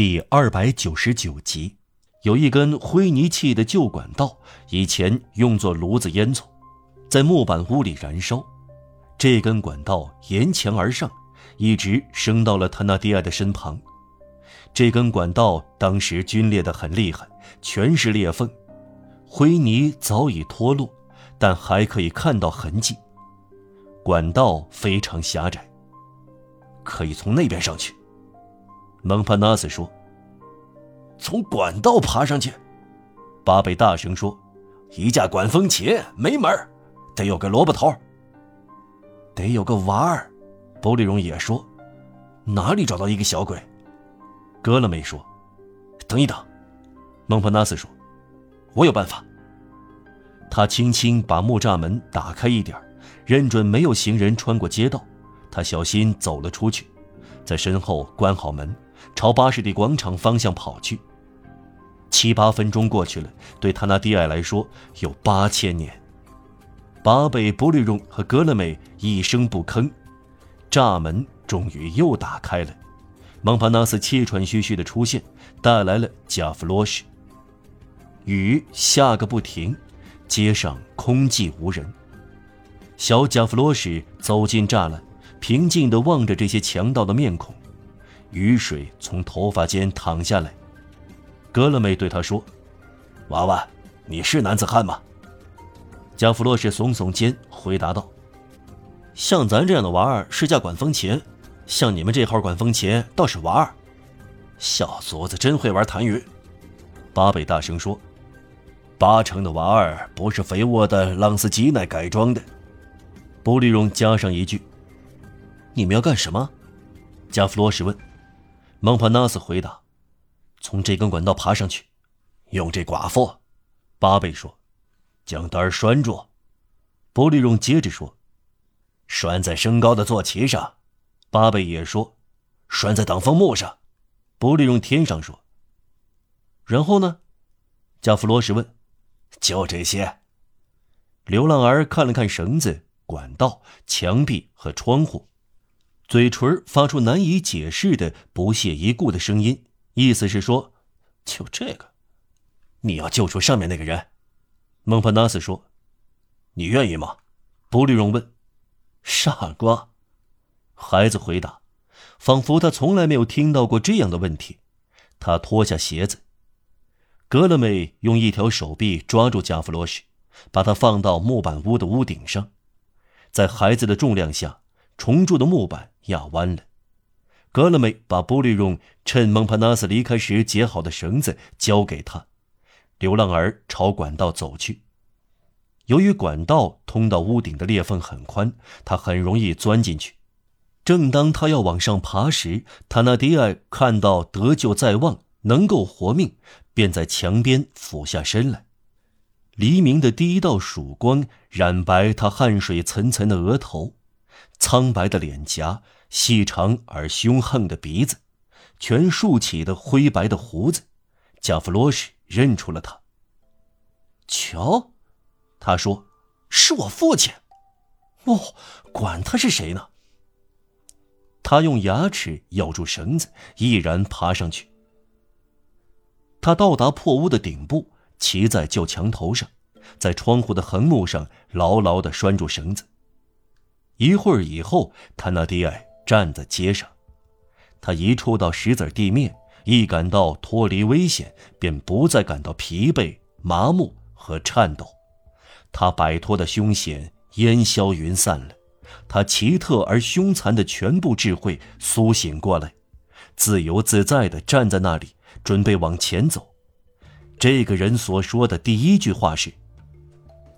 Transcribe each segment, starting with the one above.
第二百九十九集，有一根灰泥砌的旧管道，以前用作炉子烟囱，在木板屋里燃烧。这根管道沿墙而上，一直升到了他那迪埃的身旁。这根管道当时龟裂得很厉害，全是裂缝，灰泥早已脱落，但还可以看到痕迹。管道非常狭窄，可以从那边上去。蒙帕纳斯说：“从管道爬上去。”巴贝大声说：“一架管风琴没门得有个萝卜头，得有个娃儿。”波利荣也说：“哪里找到一个小鬼？”戈勒梅说：“等一等。”蒙帕纳斯说：“我有办法。”他轻轻把木栅门打开一点认准没有行人穿过街道，他小心走了出去，在身后关好门。朝巴士底广场方向跑去。七八分钟过去了，对他那迪埃来说有八千年。巴贝、波利荣和格勒美一声不吭，栅门终于又打开了。蒙帕纳斯气喘吁吁的出现，带来了贾弗罗什。雨下个不停，街上空寂无人。小贾弗罗什走进栅栏，平静地望着这些强盗的面孔。雨水从头发间淌下来，格勒梅对他说：“娃娃，你是男子汉吗？”加弗洛什耸耸肩，回答道：“像咱这样的娃儿是架管风琴，像你们这号管风琴倒是娃儿。”小卒子真会玩痰盂，巴贝大声说：“八成的娃儿不是肥沃的朗斯基奈改装的。”布利荣加上一句：“你们要干什么？”加弗洛什问。蒙帕纳斯回答：“从这根管道爬上去，用这寡妇。”巴贝说：“将单拴住。”波利荣接着说：“拴在升高的坐骑上。”巴贝也说：“拴在挡风木上。”波利荣天上说：“然后呢？”加弗罗什问：“就这些。”流浪儿看了看绳子、管道、墙壁和窗户。嘴唇发出难以解释的不屑一顾的声音，意思是说：“就这个，你要救出上面那个人。”蒙帕纳斯说：“你愿意吗？”布利荣问。“傻瓜！”孩子回答，仿佛他从来没有听到过这样的问题。他脱下鞋子。格勒美用一条手臂抓住加弗罗什，把他放到木板屋的屋顶上，在孩子的重量下。重铸的木板压弯了，格勒梅把布利荣趁蒙帕纳斯离开时解好的绳子交给他。流浪儿朝管道走去。由于管道通到屋顶的裂缝很宽，他很容易钻进去。正当他要往上爬时，塔纳迪埃看到得救在望，能够活命，便在墙边俯下身来。黎明的第一道曙光染白他汗水涔涔的额头。苍白的脸颊，细长而凶横的鼻子，全竖起的灰白的胡子，加弗罗什认出了他。瞧，他说：“是我父亲。”哦，管他是谁呢。他用牙齿咬住绳子，毅然爬上去。他到达破屋的顶部，骑在旧墙头上，在窗户的横木上牢牢地拴住绳子。一会儿以后，他那迪埃站在街上。他一触到石子地面，一感到脱离危险，便不再感到疲惫、麻木和颤抖。他摆脱的凶险烟消云散了，他奇特而凶残的全部智慧苏醒过来，自由自在地站在那里，准备往前走。这个人所说的第一句话是：“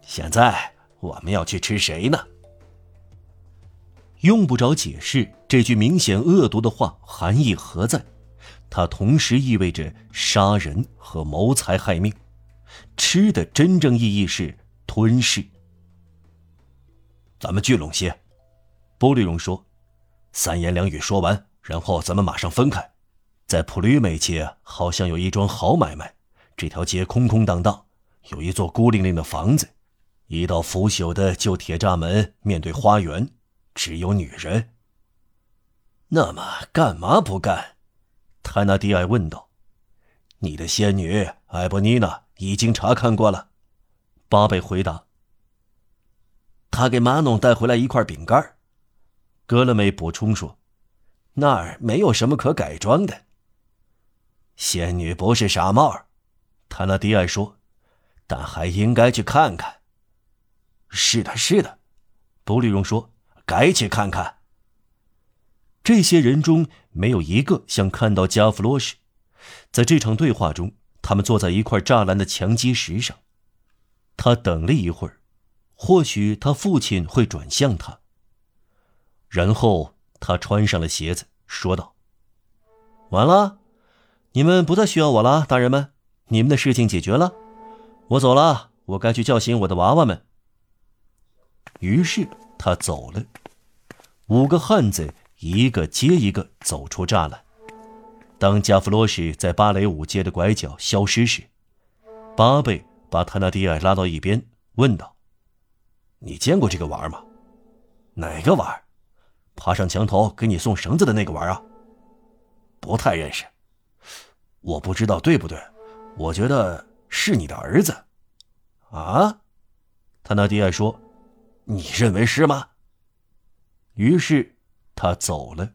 现在我们要去吃谁呢？”用不着解释，这句明显恶毒的话含义何在？它同时意味着杀人和谋财害命。吃的真正意义是吞噬。咱们聚拢些，波利荣说。三言两语说完，然后咱们马上分开。在普吕美街好像有一桩好买卖。这条街空空荡荡，有一座孤零零的房子，一道腐朽的旧铁栅门面对花园。只有女人。那么干嘛不干？泰纳迪埃问道。“你的仙女艾伯妮娜已经查看过了。”巴贝回答。“他给马农带回来一块饼干。”格勒梅补充说，“那儿没有什么可改装的。”仙女不是傻帽，他纳迪埃说，“但还应该去看看。”“是的，是的。”布里荣说，“该去看看。”这些人中没有一个想看到加弗罗什。在这场对话中，他们坐在一块栅栏的墙基石上。他等了一会儿，或许他父亲会转向他。然后他穿上了鞋子，说道：“完了，你们不再需要我了，大人们，你们的事情解决了。我走了，我该去叫醒我的娃娃们。”于是他走了。五个汉子。一个接一个走出栅栏。当加弗罗什在芭蕾舞街的拐角消失时，巴贝把泰纳迪埃拉到一边，问道：“你见过这个玩吗？哪个玩？爬上墙头给你送绳子的那个玩啊？不太认识。我不知道对不对？我觉得是你的儿子。啊？”塔纳迪埃说：“你认为是吗？”于是。他走了。